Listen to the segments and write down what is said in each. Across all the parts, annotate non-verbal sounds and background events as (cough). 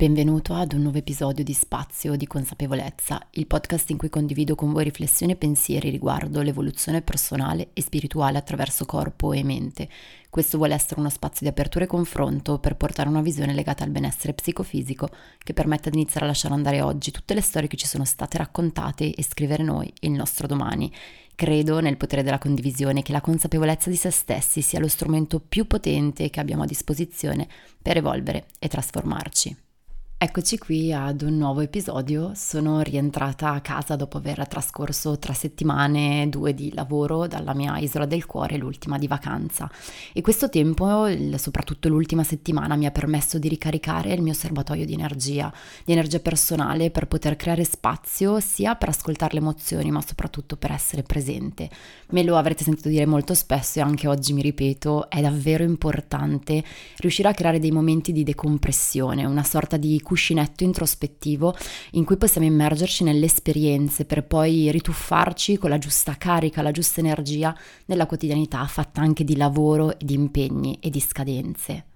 Benvenuto ad un nuovo episodio di Spazio di Consapevolezza, il podcast in cui condivido con voi riflessioni e pensieri riguardo l'evoluzione personale e spirituale attraverso corpo e mente. Questo vuole essere uno spazio di apertura e confronto per portare una visione legata al benessere psicofisico che permetta di iniziare a lasciare andare oggi tutte le storie che ci sono state raccontate e scrivere noi il nostro domani. Credo nel potere della condivisione, che la consapevolezza di se stessi sia lo strumento più potente che abbiamo a disposizione per evolvere e trasformarci. Eccoci qui ad un nuovo episodio, sono rientrata a casa dopo aver trascorso tre settimane, due di lavoro dalla mia isola del cuore, l'ultima di vacanza e questo tempo, soprattutto l'ultima settimana, mi ha permesso di ricaricare il mio serbatoio di energia, di energia personale per poter creare spazio sia per ascoltare le emozioni ma soprattutto per essere presente. Me lo avrete sentito dire molto spesso e anche oggi mi ripeto, è davvero importante riuscire a creare dei momenti di decompressione, una sorta di cuscinetto introspettivo in cui possiamo immergerci nelle esperienze per poi rituffarci con la giusta carica, la giusta energia nella quotidianità fatta anche di lavoro, di impegni e di scadenze.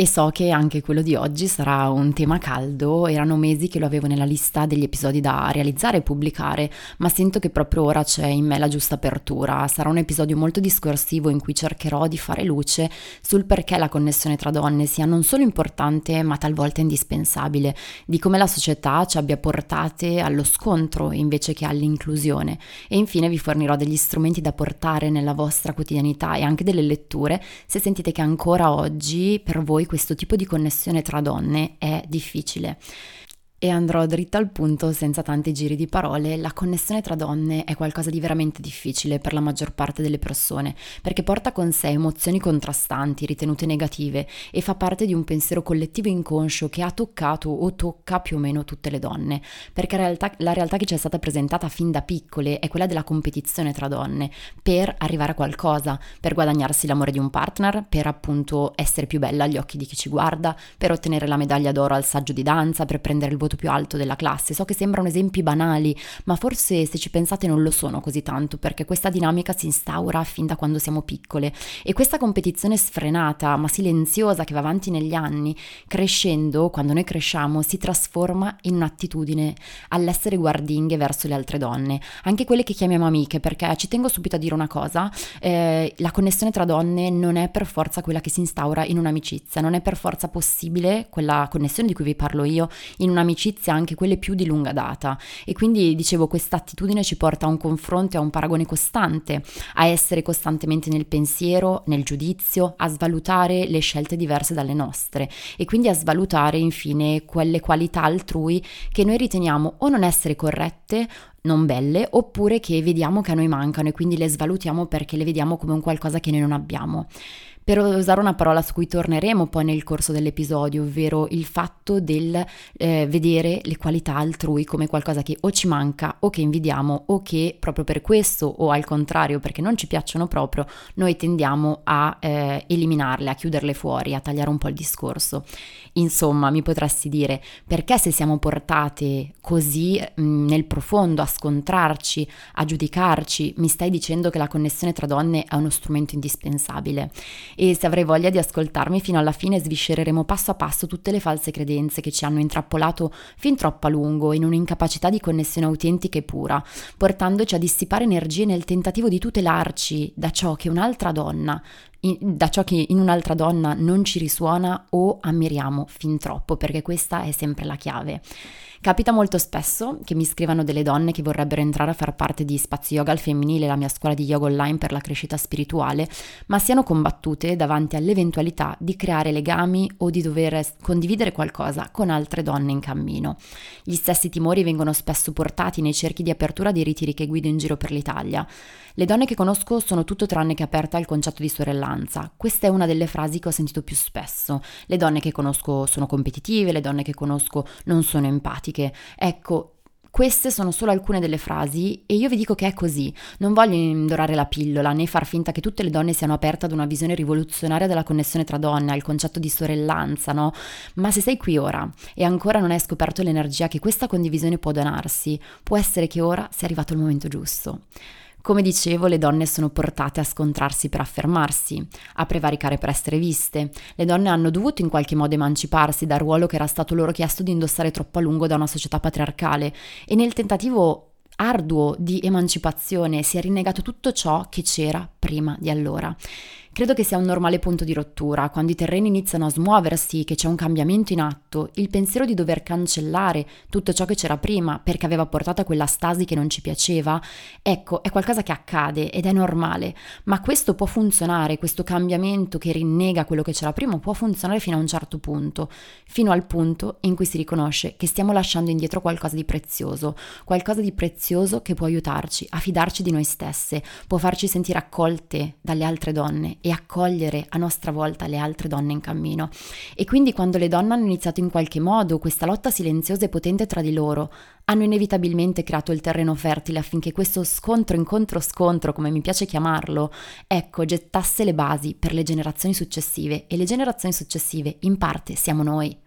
E so che anche quello di oggi sarà un tema caldo, erano mesi che lo avevo nella lista degli episodi da realizzare e pubblicare, ma sento che proprio ora c'è in me la giusta apertura. Sarà un episodio molto discorsivo in cui cercherò di fare luce sul perché la connessione tra donne sia non solo importante, ma talvolta indispensabile, di come la società ci abbia portate allo scontro invece che all'inclusione. E infine vi fornirò degli strumenti da portare nella vostra quotidianità e anche delle letture se sentite che ancora oggi per voi questo tipo di connessione tra donne è difficile. E andrò dritta al punto senza tanti giri di parole, la connessione tra donne è qualcosa di veramente difficile per la maggior parte delle persone, perché porta con sé emozioni contrastanti, ritenute negative e fa parte di un pensiero collettivo inconscio che ha toccato o tocca più o meno tutte le donne, perché la realtà, la realtà che ci è stata presentata fin da piccole è quella della competizione tra donne, per arrivare a qualcosa, per guadagnarsi l'amore di un partner, per appunto essere più bella agli occhi di chi ci guarda, per ottenere la medaglia d'oro al saggio di danza, per prendere il voto voto più alto della classe. So che sembrano esempi banali, ma forse se ci pensate non lo sono così tanto, perché questa dinamica si instaura fin da quando siamo piccole e questa competizione sfrenata ma silenziosa che va avanti negli anni, crescendo, quando noi cresciamo, si trasforma in un'attitudine all'essere guardinghe verso le altre donne, anche quelle che chiamiamo amiche, perché ci tengo subito a dire una cosa, eh, la connessione tra donne non è per forza quella che si instaura in un'amicizia, non è per forza possibile quella connessione di cui vi parlo io in un'amicizia amicizie anche quelle più di lunga data. E quindi dicevo questa attitudine ci porta a un confronto e a un paragone costante, a essere costantemente nel pensiero, nel giudizio, a svalutare le scelte diverse dalle nostre. E quindi a svalutare infine quelle qualità altrui che noi riteniamo o non essere corrette non belle oppure che vediamo che a noi mancano e quindi le svalutiamo perché le vediamo come un qualcosa che noi non abbiamo per usare una parola su cui torneremo poi nel corso dell'episodio, ovvero il fatto del eh, vedere le qualità altrui come qualcosa che o ci manca o che invidiamo o che proprio per questo o al contrario perché non ci piacciono proprio, noi tendiamo a eh, eliminarle, a chiuderle fuori, a tagliare un po' il discorso. Insomma, mi potresti dire perché se siamo portate così mm, nel profondo a scontrarci, a giudicarci, mi stai dicendo che la connessione tra donne è uno strumento indispensabile. E se avrai voglia di ascoltarmi fino alla fine sviscereremo passo a passo tutte le false credenze che ci hanno intrappolato fin troppo a lungo in un'incapacità di connessione autentica e pura, portandoci a dissipare energie nel tentativo di tutelarci da ciò che un'altra donna da ciò che in un'altra donna non ci risuona o ammiriamo fin troppo, perché questa è sempre la chiave. Capita molto spesso che mi scrivano delle donne che vorrebbero entrare a far parte di Spazio Yoga al femminile, la mia scuola di yoga online per la crescita spirituale, ma siano combattute davanti all'eventualità di creare legami o di dover condividere qualcosa con altre donne in cammino. Gli stessi timori vengono spesso portati nei cerchi di apertura dei ritiri che guido in giro per l'Italia. Le donne che conosco sono tutto tranne che aperte al concetto di sorellanza. Questa è una delle frasi che ho sentito più spesso. Le donne che conosco sono competitive, le donne che conosco non sono empatiche. Ecco, queste sono solo alcune delle frasi e io vi dico che è così. Non voglio indorare la pillola né far finta che tutte le donne siano aperte ad una visione rivoluzionaria della connessione tra donne, al concetto di sorellanza, no? Ma se sei qui ora e ancora non hai scoperto l'energia che questa condivisione può donarsi, può essere che ora sia arrivato il momento giusto. Come dicevo, le donne sono portate a scontrarsi per affermarsi, a prevaricare per essere viste. Le donne hanno dovuto in qualche modo emanciparsi dal ruolo che era stato loro chiesto di indossare troppo a lungo da una società patriarcale e nel tentativo arduo di emancipazione si è rinnegato tutto ciò che c'era prima di allora. Credo che sia un normale punto di rottura, quando i terreni iniziano a smuoversi, che c'è un cambiamento in atto, il pensiero di dover cancellare tutto ciò che c'era prima perché aveva portato a quella stasi che non ci piaceva, ecco, è qualcosa che accade ed è normale, ma questo può funzionare, questo cambiamento che rinnega quello che c'era prima può funzionare fino a un certo punto, fino al punto in cui si riconosce che stiamo lasciando indietro qualcosa di prezioso, qualcosa di prezioso che può aiutarci a fidarci di noi stesse, può farci sentire accolte dalle altre donne e accogliere a nostra volta le altre donne in cammino. E quindi quando le donne hanno iniziato in qualche modo questa lotta silenziosa e potente tra di loro, hanno inevitabilmente creato il terreno fertile affinché questo scontro, incontro, scontro, come mi piace chiamarlo, ecco, gettasse le basi per le generazioni successive e le generazioni successive in parte siamo noi.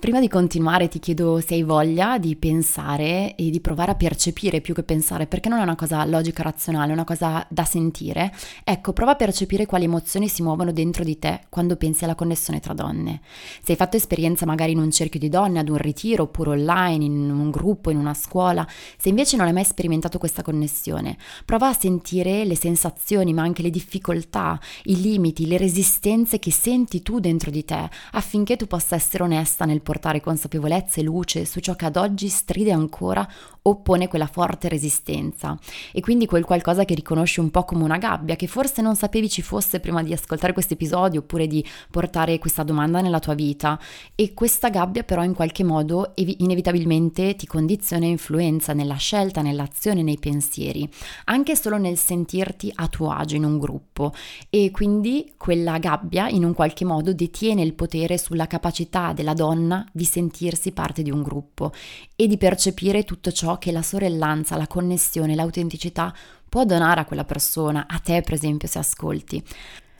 Prima di continuare ti chiedo se hai voglia di pensare e di provare a percepire più che pensare, perché non è una cosa logica razionale, è una cosa da sentire. Ecco, prova a percepire quali emozioni si muovono dentro di te quando pensi alla connessione tra donne. Se hai fatto esperienza magari in un cerchio di donne, ad un ritiro, oppure online, in un gruppo, in una scuola, se invece non hai mai sperimentato questa connessione, prova a sentire le sensazioni, ma anche le difficoltà, i limiti, le resistenze che senti tu dentro di te, affinché tu possa essere onesta nel portare consapevolezza e luce su ciò che ad oggi stride ancora oppone quella forte resistenza. E quindi quel qualcosa che riconosci un po' come una gabbia che forse non sapevi ci fosse prima di ascoltare questo episodio oppure di portare questa domanda nella tua vita. E questa gabbia però in qualche modo ev- inevitabilmente ti condiziona e influenza nella scelta, nell'azione, nei pensieri, anche solo nel sentirti a tuo agio in un gruppo. E quindi quella gabbia in un qualche modo detiene il potere sulla capacità della donna di sentirsi parte di un gruppo e di percepire tutto ciò che la sorellanza, la connessione, l'autenticità può donare a quella persona, a te per esempio se ascolti.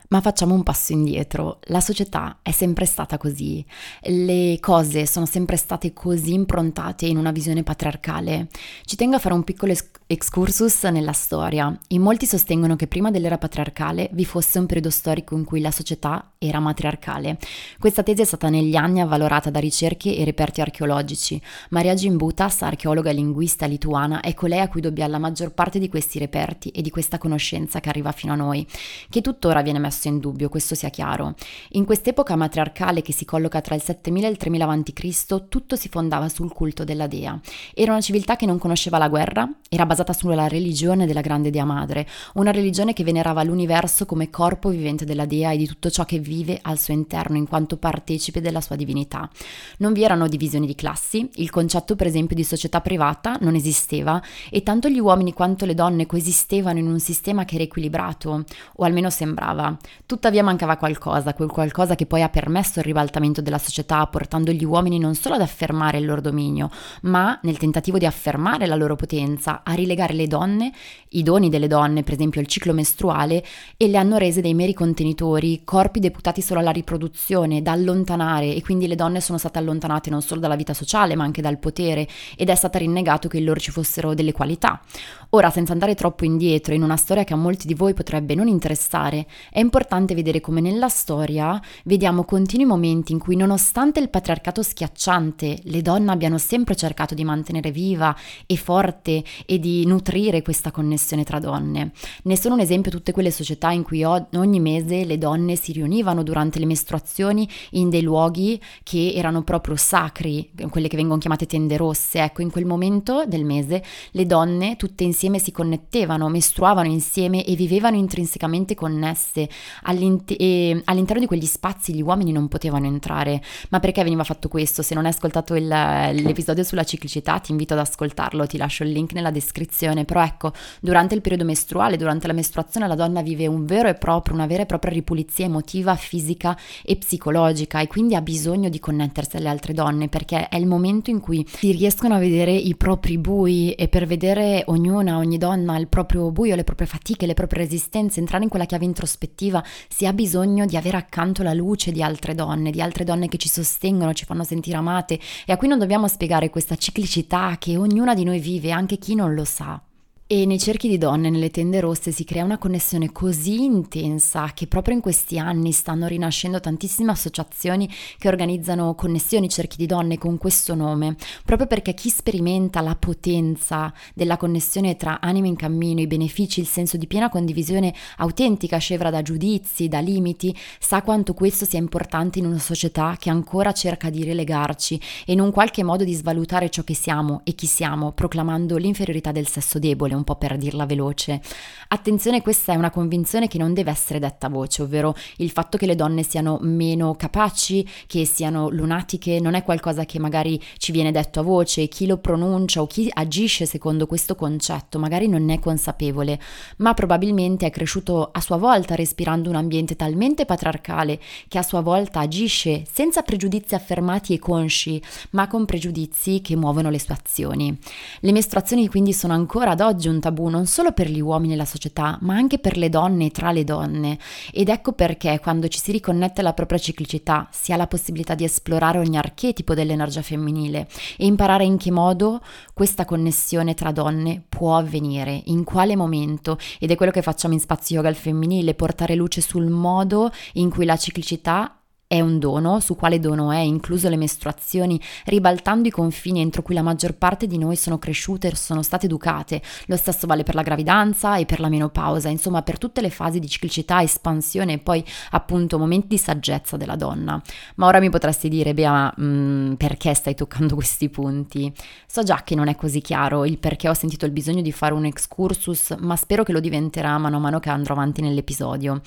Ma facciamo un passo indietro. La società è sempre stata così. Le cose sono sempre state così improntate in una visione patriarcale. Ci tengo a fare un piccolo excursus nella storia. In molti sostengono che prima dell'era patriarcale vi fosse un periodo storico in cui la società era matriarcale. Questa tesi è stata negli anni avvalorata da ricerche e reperti archeologici. Maria Gimbutas, archeologa e linguista lituana, è colei a cui dobbiamo la maggior parte di questi reperti e di questa conoscenza che arriva fino a noi, che tuttora viene messo in dubbio, questo sia chiaro. In quest'epoca matriarcale che si colloca tra il 7000 e il 3000 a.C., tutto si fondava sul culto della dea. Era una civiltà che non conosceva la guerra, era basata sulla religione della grande dea madre, una religione che venerava l'universo come corpo vivente della dea e di tutto ciò che vive al suo interno in quanto partecipe della sua divinità. Non vi erano divisioni di classi, il concetto per esempio di società privata non esisteva e tanto gli uomini quanto le donne coesistevano in un sistema che era equilibrato, o almeno sembrava. Tuttavia mancava qualcosa, quel qualcosa che poi ha permesso il ribaltamento della società, portando gli uomini non solo ad affermare il loro dominio, ma nel tentativo di affermare la loro potenza, a rilegare le donne, i doni delle donne, per esempio il ciclo mestruale, e le hanno rese dei meri contenitori, corpi deputati solo alla riproduzione, da allontanare, e quindi le donne sono state allontanate non solo dalla vita sociale, ma anche dal potere, ed è stato rinnegato che in loro ci fossero delle qualità. Ora, senza andare troppo indietro, in una storia che a molti di voi potrebbe non interessare, è importante vedere come nella storia vediamo continui momenti in cui, nonostante il patriarcato schiacciante, le donne abbiano sempre cercato di mantenere viva e forte e di nutrire questa connessione tra donne. Ne sono un esempio tutte quelle società in cui ogni mese le donne si riunivano durante le mestruazioni in dei luoghi che erano proprio sacri, quelle che vengono chiamate tende rosse. Ecco, in quel momento del mese le donne tutte insieme si connettevano, mestruavano insieme e vivevano intrinsecamente connesse. All'inter- all'interno di quegli spazi gli uomini non potevano entrare. Ma perché veniva fatto questo? Se non hai ascoltato il, l'episodio sulla ciclicità, ti invito ad ascoltarlo, ti lascio il link nella descrizione. Però ecco, durante il periodo mestruale, durante la mestruazione, la donna vive un vero e proprio, una vera e propria ripulizia emotiva, fisica e psicologica e quindi ha bisogno di connettersi alle altre donne perché è il momento in cui si riescono a vedere i propri bui e per vedere ognuna ogni donna il proprio buio, le proprie fatiche, le proprie resistenze, entrare in quella chiave introspettiva, si ha bisogno di avere accanto la luce di altre donne, di altre donne che ci sostengono, ci fanno sentire amate e a cui non dobbiamo spiegare questa ciclicità che ognuna di noi vive, anche chi non lo sa. ça. E nei cerchi di donne, nelle tende rosse, si crea una connessione così intensa che proprio in questi anni stanno rinascendo tantissime associazioni che organizzano connessioni cerchi di donne con questo nome, proprio perché chi sperimenta la potenza della connessione tra anime in cammino, i benefici, il senso di piena condivisione autentica, scevra da giudizi, da limiti, sa quanto questo sia importante in una società che ancora cerca di relegarci e in un qualche modo di svalutare ciò che siamo e chi siamo, proclamando l'inferiorità del sesso debole un po' per dirla veloce. Attenzione, questa è una convinzione che non deve essere detta a voce, ovvero il fatto che le donne siano meno capaci, che siano lunatiche, non è qualcosa che magari ci viene detto a voce, chi lo pronuncia o chi agisce secondo questo concetto magari non è consapevole, ma probabilmente è cresciuto a sua volta respirando un ambiente talmente patriarcale che a sua volta agisce senza pregiudizi affermati e consci, ma con pregiudizi che muovono le sue azioni. Le mestruazioni quindi sono ancora ad oggi un tabù non solo per gli uomini e la società, ma anche per le donne e tra le donne. Ed ecco perché quando ci si riconnette alla propria ciclicità si ha la possibilità di esplorare ogni archetipo dell'energia femminile e imparare in che modo questa connessione tra donne può avvenire, in quale momento. Ed è quello che facciamo in Spazio Yoga al femminile, portare luce sul modo in cui la ciclicità è un dono, su quale dono è, incluso le mestruazioni, ribaltando i confini entro cui la maggior parte di noi sono cresciute e sono state educate. Lo stesso vale per la gravidanza e per la menopausa, insomma per tutte le fasi di ciclicità, espansione e poi appunto momenti di saggezza della donna. Ma ora mi potresti dire, Bea, mh, mm, perché stai toccando (laughs) questi punti? So già che non è così chiaro il perché ho sentito il bisogno di fare un excursus, ma spero che lo diventerà mano a mano che andrò avanti nell'episodio.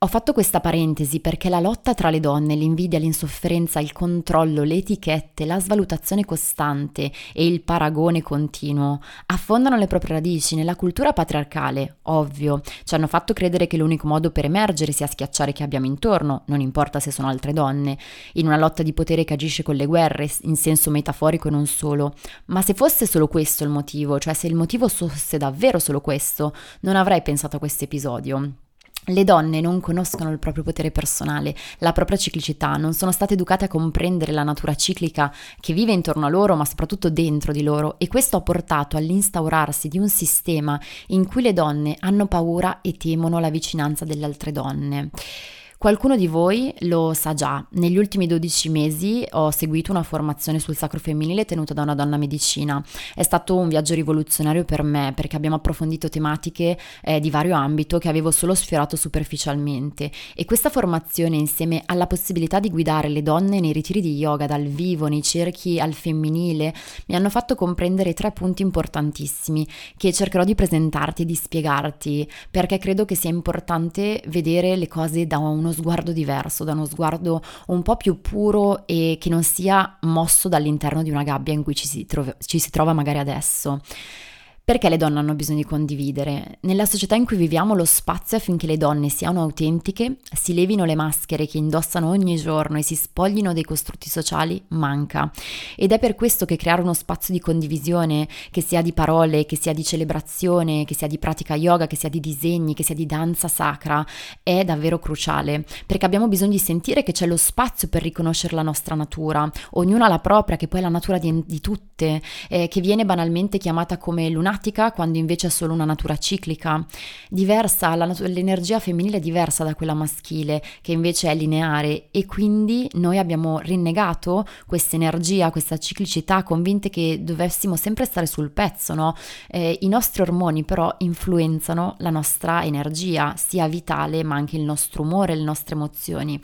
Ho fatto questa parentesi perché la lotta tra le donne, l'invidia, l'insofferenza, il controllo, le etichette, la svalutazione costante e il paragone continuo affondano le proprie radici nella cultura patriarcale, ovvio, ci hanno fatto credere che l'unico modo per emergere sia schiacciare chi abbiamo intorno, non importa se sono altre donne, in una lotta di potere che agisce con le guerre, in senso metaforico e non solo. Ma se fosse solo questo il motivo, cioè se il motivo fosse davvero solo questo, non avrei pensato a questo episodio. Le donne non conoscono il proprio potere personale, la propria ciclicità, non sono state educate a comprendere la natura ciclica che vive intorno a loro, ma soprattutto dentro di loro, e questo ha portato all'instaurarsi di un sistema in cui le donne hanno paura e temono la vicinanza delle altre donne. Qualcuno di voi lo sa già, negli ultimi 12 mesi ho seguito una formazione sul sacro femminile tenuta da una donna medicina. È stato un viaggio rivoluzionario per me perché abbiamo approfondito tematiche eh, di vario ambito che avevo solo sfiorato superficialmente e questa formazione insieme alla possibilità di guidare le donne nei ritiri di yoga dal vivo, nei cerchi al femminile, mi hanno fatto comprendere tre punti importantissimi che cercherò di presentarti e di spiegarti perché credo che sia importante vedere le cose da uno uno sguardo diverso, da uno sguardo un po' più puro e che non sia mosso dall'interno di una gabbia in cui ci si, trova, ci si trova magari adesso. Perché le donne hanno bisogno di condividere? Nella società in cui viviamo lo spazio affinché le donne siano autentiche, si levino le maschere che indossano ogni giorno e si spoglino dei costrutti sociali manca. Ed è per questo che creare uno spazio di condivisione, che sia di parole, che sia di celebrazione, che sia di pratica yoga, che sia di disegni, che sia di danza sacra, è davvero cruciale, perché abbiamo bisogno di sentire che c'è lo spazio per riconoscere la nostra natura, ognuna la propria, che poi è la natura di, di tutte, eh, che viene banalmente chiamata come lunata drammatica quando invece è solo una natura ciclica, diversa, nat- l'energia femminile è diversa da quella maschile che invece è lineare e quindi noi abbiamo rinnegato questa energia, questa ciclicità, convinte che dovessimo sempre stare sul pezzo, no? Eh, I nostri ormoni però influenzano la nostra energia, sia vitale ma anche il nostro umore, le nostre emozioni.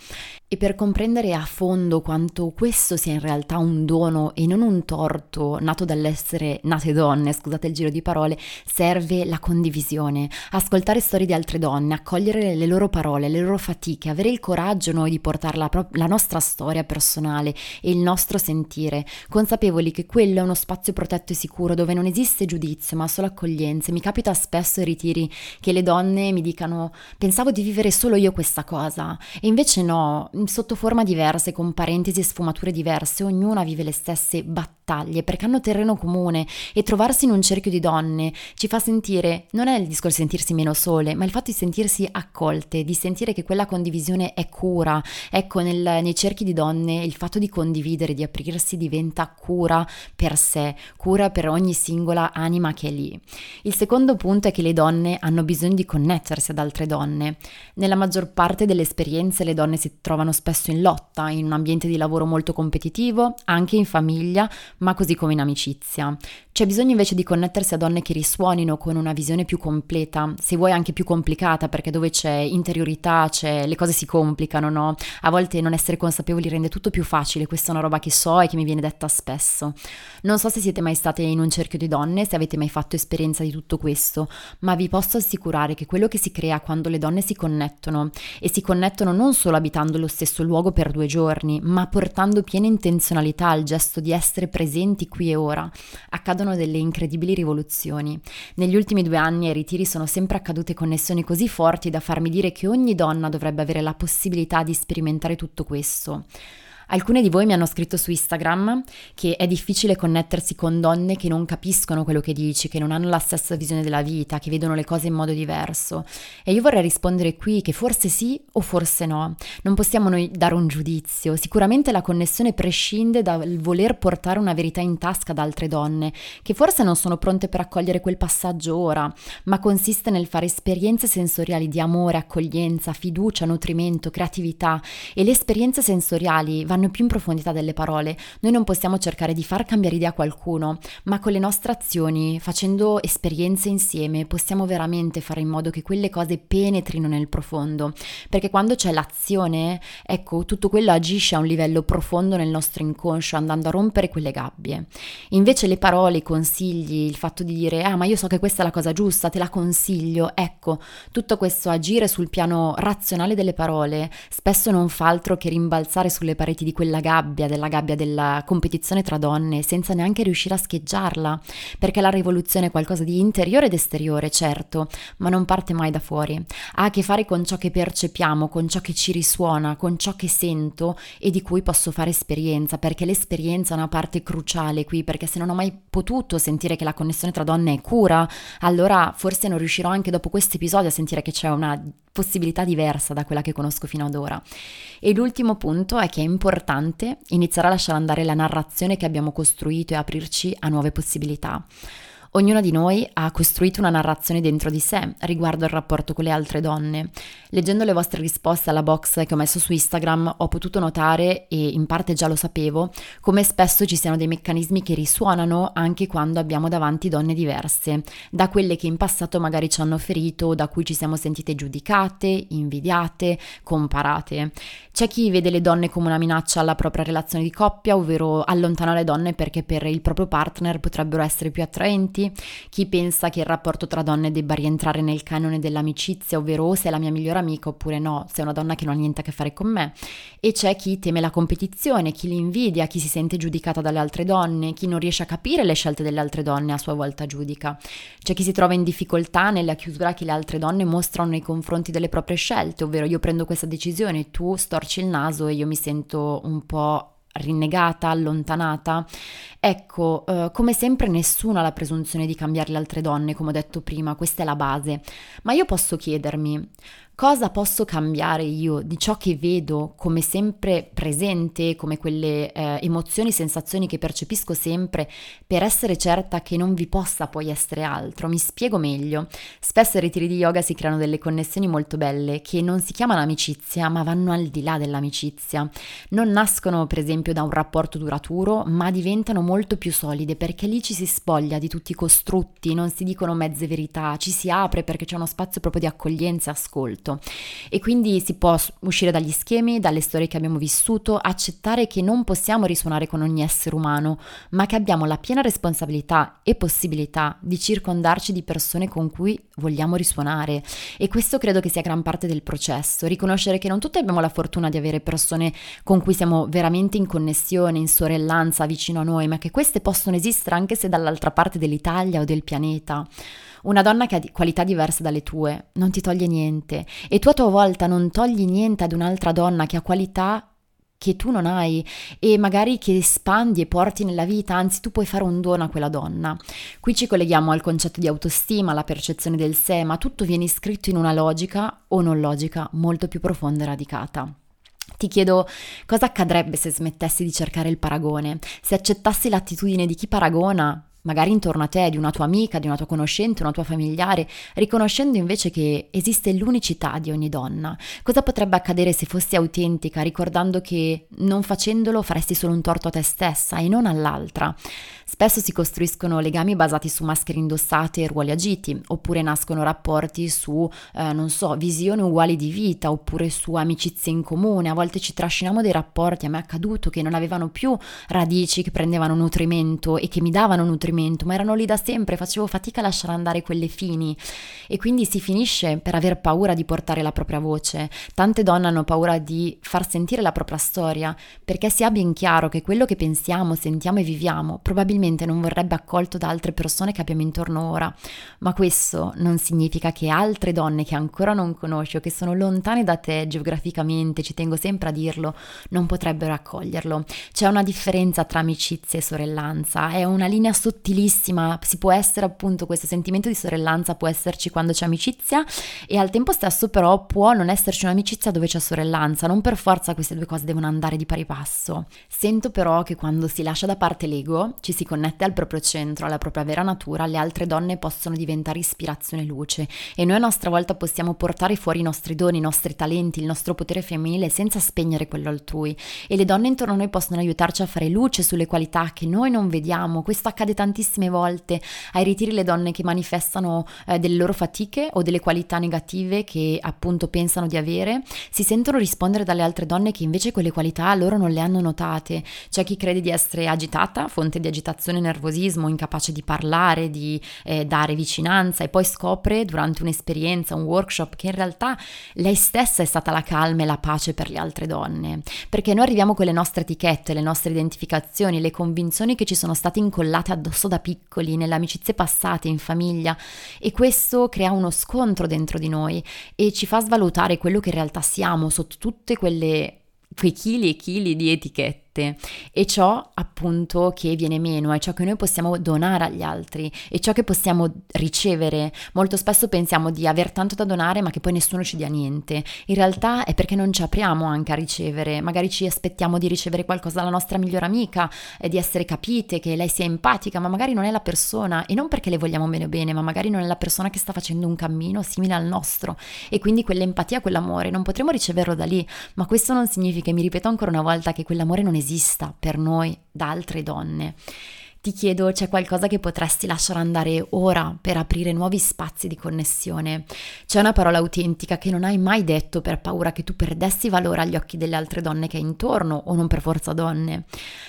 E per comprendere a fondo quanto questo sia in realtà un dono e non un torto nato dall'essere nate donne, scusate il giro di parole, serve la condivisione, ascoltare storie di altre donne, accogliere le loro parole, le loro fatiche, avere il coraggio noi di portare la, pro- la nostra storia personale e il nostro sentire, consapevoli che quello è uno spazio protetto e sicuro dove non esiste giudizio ma solo accoglienza. Mi capita spesso ai ritiri che le donne mi dicano pensavo di vivere solo io questa cosa. E invece no, sotto forma diverse, con parentesi e sfumature diverse, ognuna vive le stesse battaglie battaglie perché hanno terreno comune e trovarsi in un cerchio di donne ci fa sentire, non è il discorso di sentirsi meno sole, ma il fatto di sentirsi accolte, di sentire che quella condivisione è cura. Ecco, nel, nei cerchi di donne il fatto di condividere, di aprirsi diventa cura per sé, cura per ogni singola anima che è lì. Il secondo punto è che le donne hanno bisogno di connettersi ad altre donne. Nella maggior parte delle esperienze le donne si trovano spesso in lotta, in un ambiente di lavoro molto competitivo, anche in famiglia, ma così come in amicizia. C'è bisogno invece di connettersi a donne che risuonino con una visione più completa, se vuoi anche più complicata, perché dove c'è interiorità, c'è, le cose si complicano, no? A volte non essere consapevoli rende tutto più facile, questa è una roba che so e che mi viene detta spesso. Non so se siete mai state in un cerchio di donne, se avete mai fatto esperienza di tutto questo, ma vi posso assicurare che quello che si crea quando le donne si connettono, e si connettono non solo abitando lo stesso luogo per due giorni, ma portando piena intenzionalità al gesto di essere presenti qui e ora, accadono delle incredibili rivoluzioni. Negli ultimi due anni ai ritiri sono sempre accadute connessioni così forti da farmi dire che ogni donna dovrebbe avere la possibilità di sperimentare tutto questo. Alcune di voi mi hanno scritto su Instagram che è difficile connettersi con donne che non capiscono quello che dici, che non hanno la stessa visione della vita, che vedono le cose in modo diverso. E io vorrei rispondere qui che forse sì o forse no. Non possiamo noi dare un giudizio. Sicuramente la connessione prescinde dal voler portare una verità in tasca ad altre donne, che forse non sono pronte per accogliere quel passaggio ora, ma consiste nel fare esperienze sensoriali di amore, accoglienza, fiducia, nutrimento, creatività e le esperienze sensoriali vanno più in profondità delle parole. Noi non possiamo cercare di far cambiare idea a qualcuno, ma con le nostre azioni, facendo esperienze insieme, possiamo veramente fare in modo che quelle cose penetrino nel profondo. Perché quando c'è l'azione, ecco, tutto quello agisce a un livello profondo nel nostro inconscio, andando a rompere quelle gabbie. Invece le parole, i consigli, il fatto di dire, ah, ma io so che questa è la cosa giusta, te la consiglio, ecco, tutto questo agire sul piano razionale delle parole spesso non fa altro che rimbalzare sulle pareti di quella gabbia, della gabbia della competizione tra donne, senza neanche riuscire a scheggiarla, perché la rivoluzione è qualcosa di interiore ed esteriore, certo, ma non parte mai da fuori. Ha a che fare con ciò che percepiamo, con ciò che ci risuona, con ciò che sento e di cui posso fare esperienza, perché l'esperienza è una parte cruciale qui, perché se non ho mai potuto sentire che la connessione tra donne è cura, allora forse non riuscirò anche dopo questo episodio a sentire che c'è una possibilità diversa da quella che conosco fino ad ora. E l'ultimo punto è che è importante iniziare a lasciare andare la narrazione che abbiamo costruito e aprirci a nuove possibilità. Ognuno di noi ha costruito una narrazione dentro di sé riguardo al rapporto con le altre donne. Leggendo le vostre risposte alla box che ho messo su Instagram ho potuto notare, e in parte già lo sapevo, come spesso ci siano dei meccanismi che risuonano anche quando abbiamo davanti donne diverse, da quelle che in passato magari ci hanno ferito, da cui ci siamo sentite giudicate, invidiate, comparate. C'è chi vede le donne come una minaccia alla propria relazione di coppia, ovvero allontana le donne perché per il proprio partner potrebbero essere più attraenti chi pensa che il rapporto tra donne debba rientrare nel canone dell'amicizia, ovvero o sei la mia migliore amica oppure no, sei una donna che non ha niente a che fare con me. E c'è chi teme la competizione, chi l'invidia, chi si sente giudicata dalle altre donne, chi non riesce a capire le scelte delle altre donne a sua volta giudica. C'è chi si trova in difficoltà nella chiusura che le altre donne mostrano nei confronti delle proprie scelte, ovvero io prendo questa decisione, tu storci il naso e io mi sento un po' rinnegata, allontanata. Ecco, eh, come sempre nessuno ha la presunzione di cambiare le altre donne, come ho detto prima, questa è la base. Ma io posso chiedermi, Cosa posso cambiare io di ciò che vedo come sempre presente, come quelle eh, emozioni, sensazioni che percepisco sempre, per essere certa che non vi possa poi essere altro? Mi spiego meglio. Spesso ai ritiri di yoga si creano delle connessioni molto belle che non si chiamano amicizia, ma vanno al di là dell'amicizia. Non nascono, per esempio, da un rapporto duraturo, ma diventano molto più solide perché lì ci si spoglia di tutti i costrutti, non si dicono mezze verità, ci si apre perché c'è uno spazio proprio di accoglienza e ascolto molto e quindi si può uscire dagli schemi, dalle storie che abbiamo vissuto, accettare che non possiamo risuonare con ogni essere umano, ma che abbiamo la piena responsabilità e possibilità di circondarci di persone con cui vogliamo risuonare e questo credo che sia gran parte del processo, riconoscere che non tutti abbiamo la fortuna di avere persone con cui siamo veramente in connessione, in sorellanza vicino a noi, ma che queste possono esistere anche se dall'altra parte dell'Italia o del pianeta. Una donna che ha qualità diverse dalle tue non ti toglie niente e tu a tua volta non togli niente ad un'altra donna che ha qualità che tu non hai e magari che espandi e porti nella vita, anzi tu puoi fare un dono a quella donna. Qui ci colleghiamo al concetto di autostima, alla percezione del sé, ma tutto viene iscritto in una logica o non logica molto più profonda e radicata. Ti chiedo cosa accadrebbe se smettessi di cercare il paragone, se accettassi l'attitudine di chi paragona magari intorno a te, di una tua amica, di una tua conoscente, una tua familiare, riconoscendo invece che esiste l'unicità di ogni donna. Cosa potrebbe accadere se fossi autentica, ricordando che non facendolo faresti solo un torto a te stessa e non all'altra? Spesso si costruiscono legami basati su maschere indossate e ruoli agiti, oppure nascono rapporti su, eh, non so, visioni uguali di vita, oppure su amicizie in comune. A volte ci trasciniamo dei rapporti, a me è accaduto, che non avevano più radici che prendevano nutrimento e che mi davano nutrimento, ma erano lì da sempre, facevo fatica a lasciare andare quelle fini e quindi si finisce per aver paura di portare la propria voce. Tante donne hanno paura di far sentire la propria storia, perché si ha ben chiaro che quello che pensiamo, sentiamo e viviamo probabilmente non vorrebbe accolto da altre persone che abbiamo intorno ora, ma questo non significa che altre donne che ancora non conosci o che sono lontane da te geograficamente, ci tengo sempre a dirlo, non potrebbero accoglierlo. C'è una differenza tra amicizia e sorellanza, è una linea sottilissima, si può essere appunto questo sentimento di sorellanza può esserci quando c'è amicizia e al tempo stesso però può non esserci un'amicizia dove c'è sorellanza, non per forza queste due cose devono andare di pari passo. Sento però che quando si lascia da parte l'ego ci si connette al proprio centro, alla propria vera natura, le altre donne possono diventare ispirazione e luce e noi a nostra volta possiamo portare fuori i nostri doni, i nostri talenti, il nostro potere femminile senza spegnere quello altrui e le donne intorno a noi possono aiutarci a fare luce sulle qualità che noi non vediamo. Questo accade tantissime volte ai ritiri le donne che manifestano eh, delle loro fatiche o delle qualità negative che appunto pensano di avere, si sentono rispondere dalle altre donne che invece quelle qualità loro non le hanno notate. C'è chi crede di essere agitata, fonte di agitazione agitazione, nervosismo, incapace di parlare, di eh, dare vicinanza e poi scopre durante un'esperienza, un workshop, che in realtà lei stessa è stata la calma e la pace per le altre donne. Perché noi arriviamo con le nostre etichette, le nostre identificazioni, le convinzioni che ci sono state incollate addosso da piccoli, nelle amicizie passate, in famiglia e questo crea uno scontro dentro di noi e ci fa svalutare quello che in realtà siamo sotto tutte quelle quei chili e chili di etichette parte e ciò appunto che viene meno è ciò che noi possiamo donare agli altri e ciò che possiamo ricevere. Molto spesso pensiamo di aver tanto da donare ma che poi nessuno ci dia niente. In realtà è perché non ci apriamo anche a ricevere, magari ci aspettiamo di ricevere qualcosa dalla nostra migliore amica, e di essere capite, che lei sia empatica, ma magari non è la persona e non perché le vogliamo bene bene, ma magari non è la persona che sta facendo un cammino simile al nostro e quindi quell'empatia, quell'amore non potremo riceverlo da lì, ma questo non significa, mi ripeto ancora una volta, che quell'amore non esiste esista per noi da altre donne ti chiedo, c'è qualcosa che potresti lasciare andare ora per aprire nuovi spazi di connessione? C'è una parola autentica che non hai mai detto per paura che tu perdessi valore agli occhi delle altre donne che hai intorno o non per forza donne?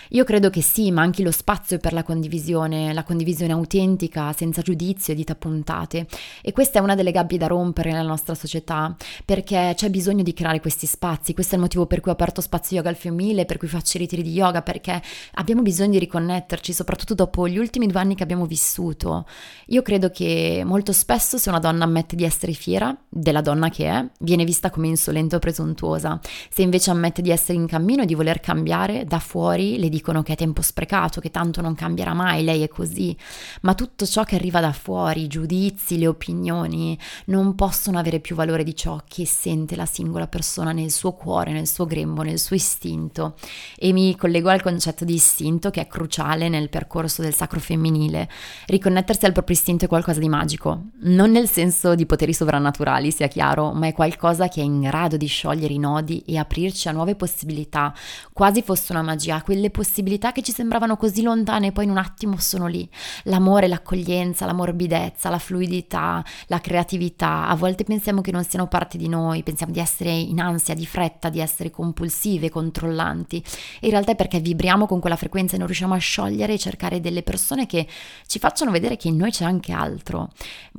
Io credo che sì, manchi lo spazio per la condivisione, la condivisione autentica, senza giudizio e dita puntate. E questa è una delle gabbie da rompere nella nostra società, perché c'è bisogno di creare questi spazi. Questo è il motivo per cui ho aperto spazio yoga al femminile, per cui faccio i ritiri di yoga, perché abbiamo bisogno di riconnetterci, soprattutto soprattutto dopo gli ultimi due anni che abbiamo vissuto. Io credo che molto spesso se una donna ammette di essere fiera della donna che è, viene vista come insolente o presuntuosa. Se invece ammette di essere in cammino e di voler cambiare, da fuori le dicono che è tempo sprecato, che tanto non cambierà mai, lei è così. Ma tutto ciò che arriva da fuori, i giudizi, le opinioni, non possono avere più valore di ciò che sente la singola persona nel suo cuore, nel suo grembo, nel suo istinto. E mi collego al concetto di istinto che è cruciale nel percorso percorso del sacro femminile. Riconnettersi al proprio istinto è qualcosa di magico, non nel senso di poteri sovrannaturali, sia chiaro, ma è qualcosa che è in grado di sciogliere i nodi e aprirci a nuove possibilità, quasi fosse una magia, quelle possibilità che ci sembravano così lontane e poi in un attimo sono lì. L'amore, l'accoglienza, la morbidezza, la fluidità, la creatività. A volte pensiamo che non siano parte di noi, pensiamo di essere in ansia, di fretta, di essere compulsive, controllanti. In realtà è perché vibriamo con quella frequenza e non riusciamo a sciogliere e cercare cercare delle persone che ci facciano vedere che in noi c'è anche altro.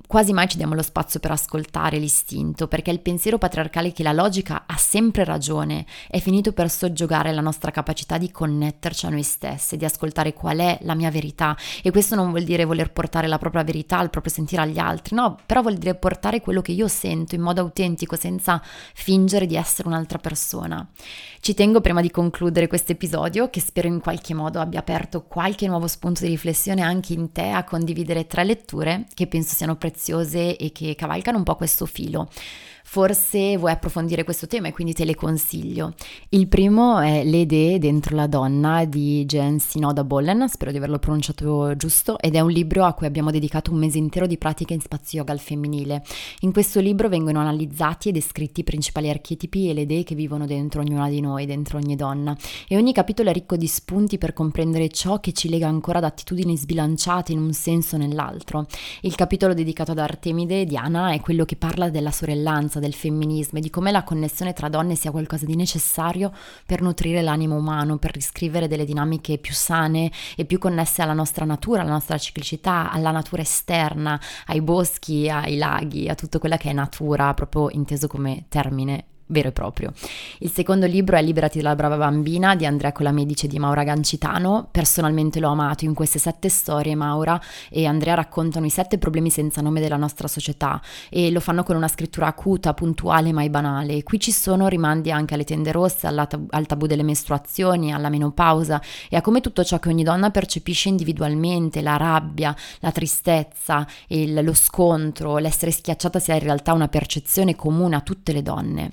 Quasi mai ci diamo lo spazio per ascoltare l'istinto, perché il pensiero patriarcale che la logica ha sempre ragione è finito per soggiogare la nostra capacità di connetterci a noi stesse, di ascoltare qual è la mia verità. E questo non vuol dire voler portare la propria verità, il proprio sentire agli altri, no, però vuol dire portare quello che io sento in modo autentico, senza fingere di essere un'altra persona. Ci tengo prima di concludere questo episodio, che spero in qualche modo abbia aperto qualche nuovo spunto di riflessione anche in te, a condividere tre letture che penso siano preziose e che cavalcano un po' questo filo forse vuoi approfondire questo tema e quindi te le consiglio. Il primo è Le idee dentro la donna di Jen Sinoda Bollen, spero di averlo pronunciato giusto, ed è un libro a cui abbiamo dedicato un mese intero di pratica in spazio yoga al femminile. In questo libro vengono analizzati e descritti i principali archetipi e le idee che vivono dentro ognuna di noi, dentro ogni donna, e ogni capitolo è ricco di spunti per comprendere ciò che ci lega ancora ad attitudini sbilanciate in un senso o nell'altro. Il capitolo dedicato ad Artemide, Diana, è quello che parla della sorellanza, del femminismo e di come la connessione tra donne sia qualcosa di necessario per nutrire l'animo umano, per riscrivere delle dinamiche più sane e più connesse alla nostra natura, alla nostra ciclicità, alla natura esterna, ai boschi, ai laghi, a tutto quella che è natura, proprio inteso come termine vero e proprio. Il secondo libro è Liberati dalla brava bambina di Andrea Colamedice e di Maura Gancitano. Personalmente l'ho amato in queste sette storie. Maura e Andrea raccontano i sette problemi senza nome della nostra società e lo fanno con una scrittura acuta, puntuale, mai banale. Qui ci sono rimandi anche alle tende rosse, tab- al tabù delle mestruazioni, alla menopausa e a come tutto ciò che ogni donna percepisce individualmente, la rabbia, la tristezza, il, lo scontro, l'essere schiacciata sia in realtà una percezione comune a tutte le donne.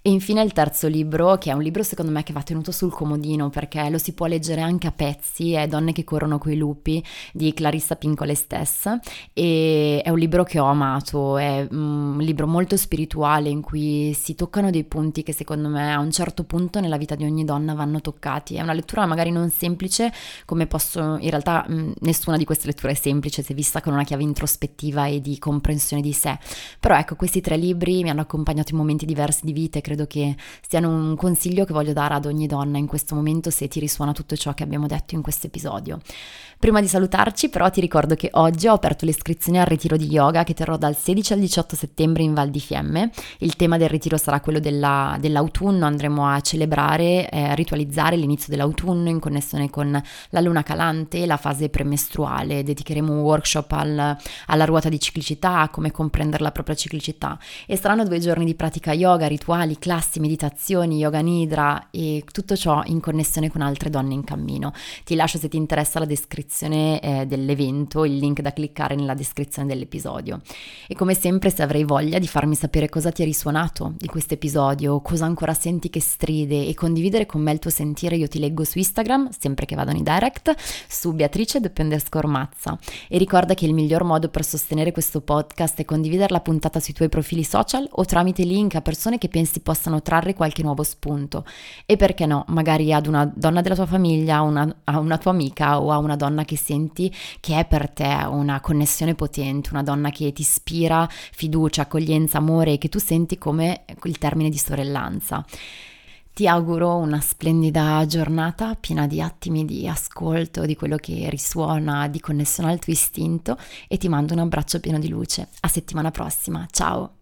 E infine il terzo libro, che è un libro secondo me che va tenuto sul comodino perché lo si può leggere anche a pezzi, è Donne che corrono coi lupi di Clarissa Pincole stessa e è un libro che ho amato, è un libro molto spirituale in cui si toccano dei punti che secondo me a un certo punto nella vita di ogni donna vanno toccati. È una lettura magari non semplice come posso, in realtà nessuna di queste letture è semplice se vista con una chiave introspettiva e di comprensione di sé, però ecco questi tre libri mi hanno accompagnato in momenti diversi di vita credo che siano un consiglio che voglio dare ad ogni donna in questo momento se ti risuona tutto ciò che abbiamo detto in questo episodio. Prima di salutarci però ti ricordo che oggi ho aperto l'iscrizione al ritiro di yoga che terrò dal 16 al 18 settembre in Val di Fiemme. Il tema del ritiro sarà quello della, dell'autunno, andremo a celebrare, eh, ritualizzare l'inizio dell'autunno in connessione con la luna calante, la fase premestruale. Dedicheremo un workshop al, alla ruota di ciclicità, a come comprendere la propria ciclicità e saranno due giorni di pratica yoga, rituali, classi, meditazioni, yoga nidra e tutto ciò in connessione con altre donne in cammino. Ti lascio se ti interessa la descrizione eh, dell'evento, il link da cliccare nella descrizione dell'episodio. E come sempre se avrai voglia di farmi sapere cosa ti è risuonato di questo episodio, cosa ancora senti che stride e condividere con me il tuo sentire, io ti leggo su Instagram, sempre che vadano in direct, su Beatrice Mazza. E ricorda che il miglior modo per sostenere questo podcast è condividere la puntata sui tuoi profili social o tramite link a persone che pensi possano trarre qualche nuovo spunto. E perché no, magari ad una donna della tua famiglia, una, a una tua amica o a una donna che senti che è per te una connessione potente, una donna che ti ispira fiducia, accoglienza, amore e che tu senti come il termine di sorellanza. Ti auguro una splendida giornata piena di attimi di ascolto di quello che risuona, di connessione al tuo istinto e ti mando un abbraccio pieno di luce. A settimana prossima, ciao!